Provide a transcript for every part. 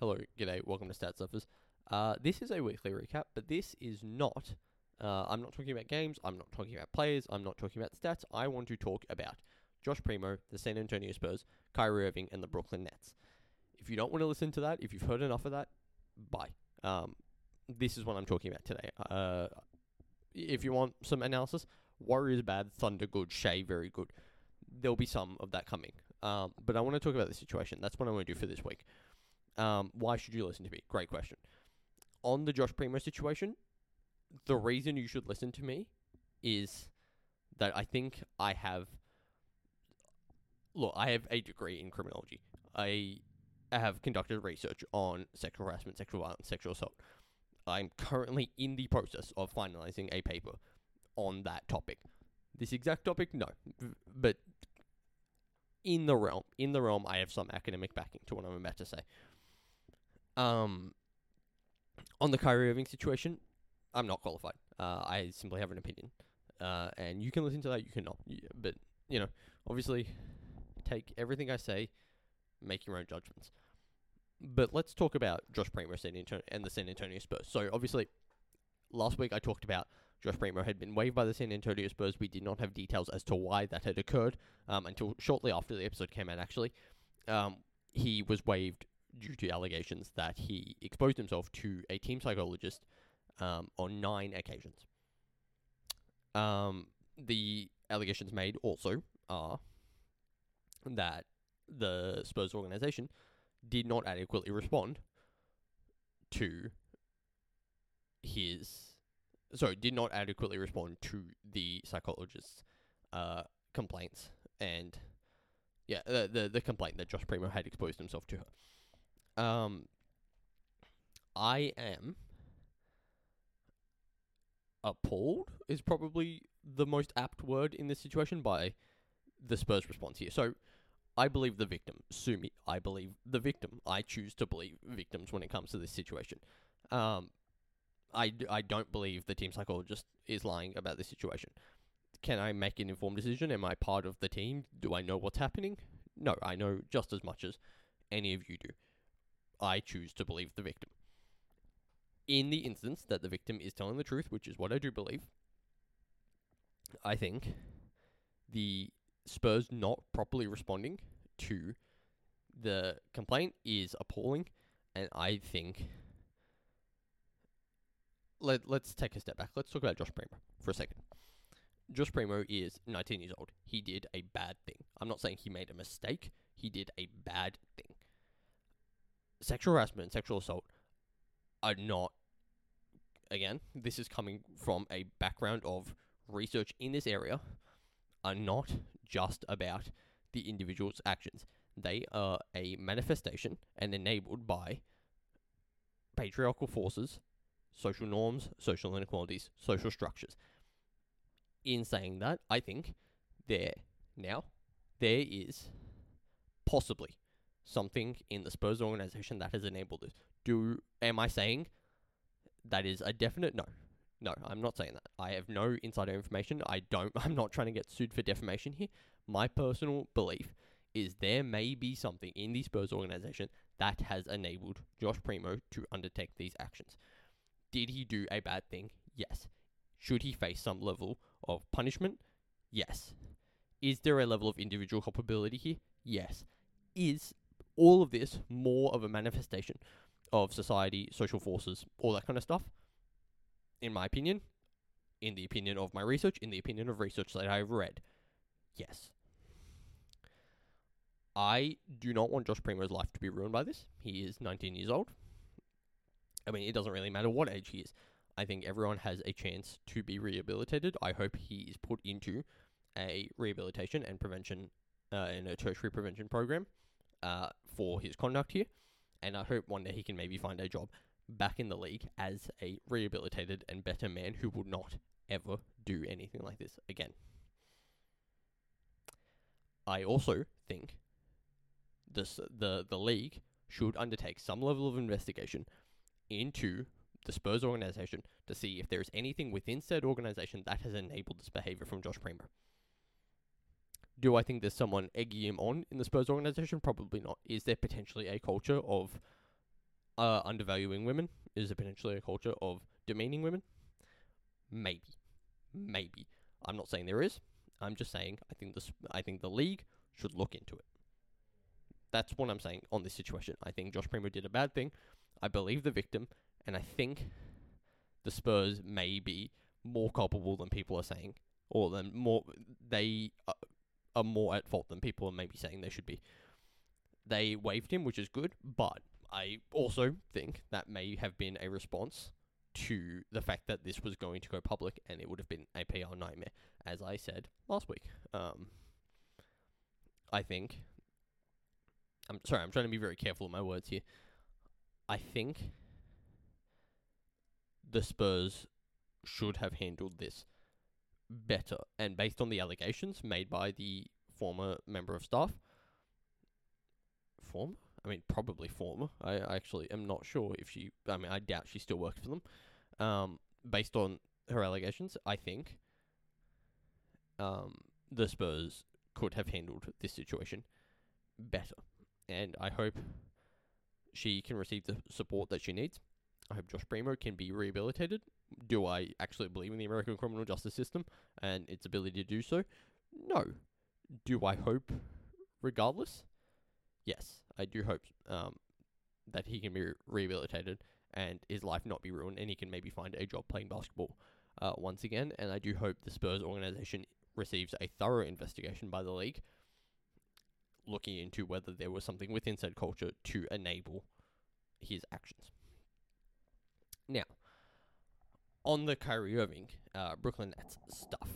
Hello, g'day, welcome to Stat Surfers. Uh, this is a weekly recap, but this is not. Uh, I'm not talking about games. I'm not talking about players. I'm not talking about stats. I want to talk about Josh Primo, the San Antonio Spurs, Kyrie Irving, and the Brooklyn Nets. If you don't want to listen to that, if you've heard enough of that, bye. Um, this is what I'm talking about today. Uh, if you want some analysis, Warriors bad, Thunder good, Shai very good. There'll be some of that coming. Um, but I want to talk about the situation. That's what I want to do for this week. Um, why should you listen to me? Great question. On the Josh Primo situation, the reason you should listen to me is that I think I have. Look, I have a degree in criminology. I have conducted research on sexual harassment, sexual violence, sexual assault. I'm currently in the process of finalizing a paper on that topic. This exact topic, no, but in the realm, in the realm, I have some academic backing to what I'm about to say. Um, on the Kyrie Irving situation, I'm not qualified. Uh, I simply have an opinion, uh, and you can listen to that. You cannot, but you know, obviously, take everything I say, make your own judgments. But let's talk about Josh Primo and the San Antonio Spurs. So obviously, last week I talked about Josh Primo had been waived by the San Antonio Spurs. We did not have details as to why that had occurred um, until shortly after the episode came out. Actually, um, he was waived due to allegations that he exposed himself to a team psychologist um, on nine occasions. Um, the allegations made also are that the Spurs organization did not adequately respond to his sorry did not adequately respond to the psychologist's uh, complaints and yeah the, the the complaint that Josh Primo had exposed himself to her. Um, I am appalled is probably the most apt word in this situation by the Spurs response here. So I believe the victim. Sue me. I believe the victim. I choose to believe victims when it comes to this situation. Um, I, I don't believe the team psychologist is lying about this situation. Can I make an informed decision? Am I part of the team? Do I know what's happening? No, I know just as much as any of you do. I choose to believe the victim. In the instance that the victim is telling the truth, which is what I do believe, I think the Spurs not properly responding to the complaint is appalling, and I think let let's take a step back. Let's talk about Josh Primo for a second. Josh Primo is 19 years old. He did a bad thing. I'm not saying he made a mistake. He did a bad. Sexual harassment and sexual assault are not. Again, this is coming from a background of research in this area. Are not just about the individual's actions. They are a manifestation and enabled by patriarchal forces, social norms, social inequalities, social structures. In saying that, I think there now there is possibly something in the Spurs organization that has enabled this. Do am I saying that is a definite no? No, I'm not saying that. I have no insider information. I don't. I'm not trying to get sued for defamation here. My personal belief is there may be something in the Spurs organization that has enabled Josh Primo to undertake these actions. Did he do a bad thing? Yes. Should he face some level of punishment? Yes. Is there a level of individual culpability here? Yes. Is all of this more of a manifestation of society, social forces, all that kind of stuff? In my opinion, in the opinion of my research, in the opinion of research that I've read, yes. I do not want Josh Primo's life to be ruined by this. He is 19 years old. I mean, it doesn't really matter what age he is. I think everyone has a chance to be rehabilitated. I hope he is put into a rehabilitation and prevention uh, and a tertiary prevention program uh, for his conduct here. And I hope one day he can maybe find a job back in the league as a rehabilitated and better man who will not ever do anything like this again. I also think this the the league should undertake some level of investigation into the Spurs organization to see if there is anything within said organization that has enabled this behavior from Josh Primo. Do I think there's someone egging him on in the Spurs organization? Probably not. Is there potentially a culture of uh, undervaluing women? Is there potentially a culture of demeaning women? Maybe, maybe. I'm not saying there is. I'm just saying I think this. I think the league should look into it. That's what I'm saying on this situation. I think Josh Primo did a bad thing. I believe the victim, and I think the Spurs may be more culpable than people are saying, or than more they are, more at fault than people are maybe saying they should be. They waived him, which is good, but I also think that may have been a response to the fact that this was going to go public and it would have been a PR nightmare, as I said last week. Um, I think. I'm sorry, I'm trying to be very careful with my words here. I think the Spurs should have handled this better. And based on the allegations made by the former member of staff, former? I mean, probably former. I, I actually am not sure if she. I mean, I doubt she still works for them. Um, based on her allegations, I think um, the Spurs could have handled this situation better, and I hope she can receive the support that she needs. I hope Josh Primo can be rehabilitated. Do I actually believe in the American criminal justice system and its ability to do so? No. Do I hope, regardless? Yes, I do hope um, that he can be rehabilitated and his life not be ruined, and he can maybe find a job playing basketball uh, once again. And I do hope the Spurs organization receives a thorough investigation by the league, looking into whether there was something within said culture to enable his actions. Now, on the Kyrie Irving, uh, Brooklyn Nets stuff,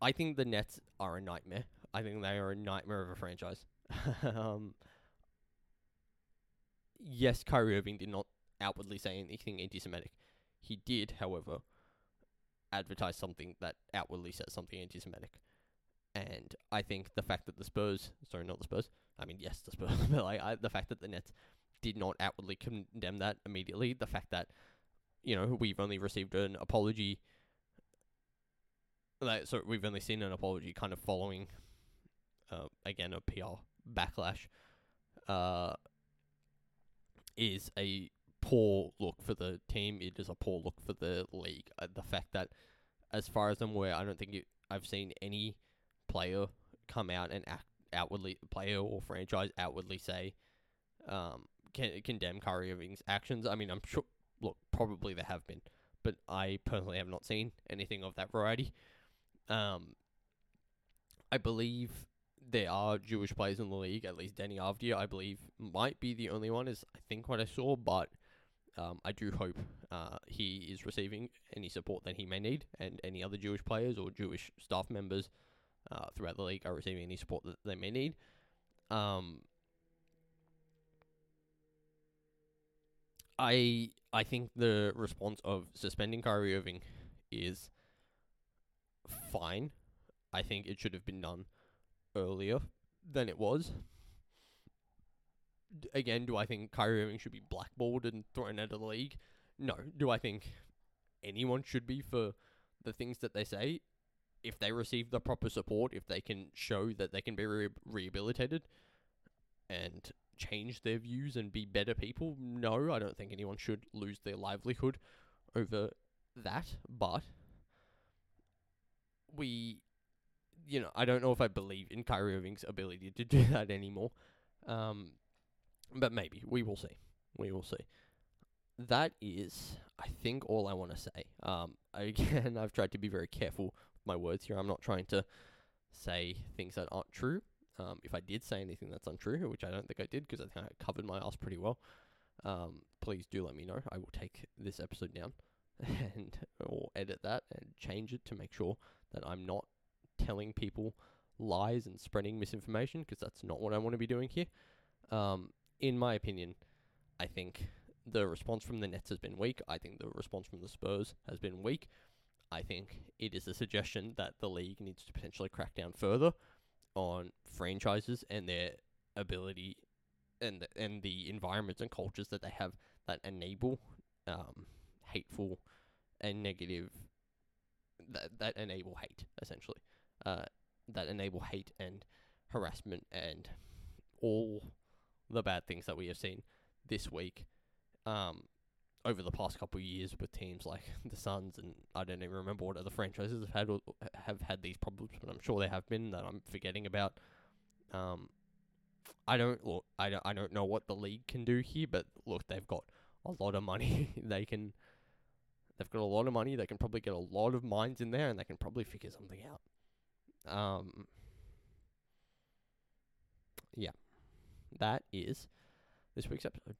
I think the Nets are a nightmare. I think they are a nightmare of a franchise. um, yes, Kyrie Irving did not outwardly say anything anti-Semitic. He did, however, advertise something that outwardly says something anti-Semitic. And I think the fact that the Spurs, sorry, not the Spurs, I mean yes, the Spurs, but like I, the fact that the Nets did not outwardly condemn that immediately, the fact that you know we've only received an apology, like so we've only seen an apology kind of following, uh, again a PR backlash, uh, is a poor look for the team. It is a poor look for the league. Uh, the fact that, as far as I'm aware, I don't think it, I've seen any player come out and act outwardly, player or franchise outwardly say, um, can, condemn Kyrie actions. I mean, I'm sure. Look, probably there have been, but I personally have not seen anything of that variety. Um, I believe there are Jewish players in the league. At least Deni Avdija, I believe, might be the only one. Is I think what I saw, but um, I do hope uh, he is receiving any support that he may need, and any other Jewish players or Jewish staff members uh, throughout the league are receiving any support that they may need. Um, I I think the response of suspending Kyrie Irving is fine. I think it should have been done earlier than it was. D- again, do I think Kyrie Irving should be blackballed and thrown out of the league? No. Do I think anyone should be for the things that they say? If they receive the proper support, if they can show that they can be re- rehabilitated and change their views and be better people, no, I don't think anyone should lose their livelihood over that. But we you know, I don't know if I believe in Kyrie Irving's ability to do that anymore. Um, but maybe we will see. We will see. That is, I think, all I want to say. Um, again, I've tried to be very careful with my words here. I'm not trying to say things that aren't true. Um, if I did say anything that's untrue, which I don't think I did, because I think I covered my ass pretty well, um, please do let me know. I will take this episode down and or edit that and change it to make sure that I'm not telling people lies and spreading misinformation because that's not what I want to be doing here. Um, in my opinion, I think the response from the Nets has been weak. I think the response from the Spurs has been weak. I think it is a suggestion that the league needs to potentially crack down further on franchises and their ability and and the environments and cultures that they have that enable um, hateful and negative that that enable hate essentially. Uh, that enable hate and harassment and all the bad things that we have seen this week, um, over the past couple of years with teams like the Suns and I don't even remember what other franchises have had have had these problems, but I'm sure there have been that I'm forgetting about. Um, I don't look. I don't. I don't know what the league can do here, but look, they've got a lot of money. they can. They've got a lot of money. They can probably get a lot of minds in there, and they can probably figure something out. Um. Yeah, that is this week's episode.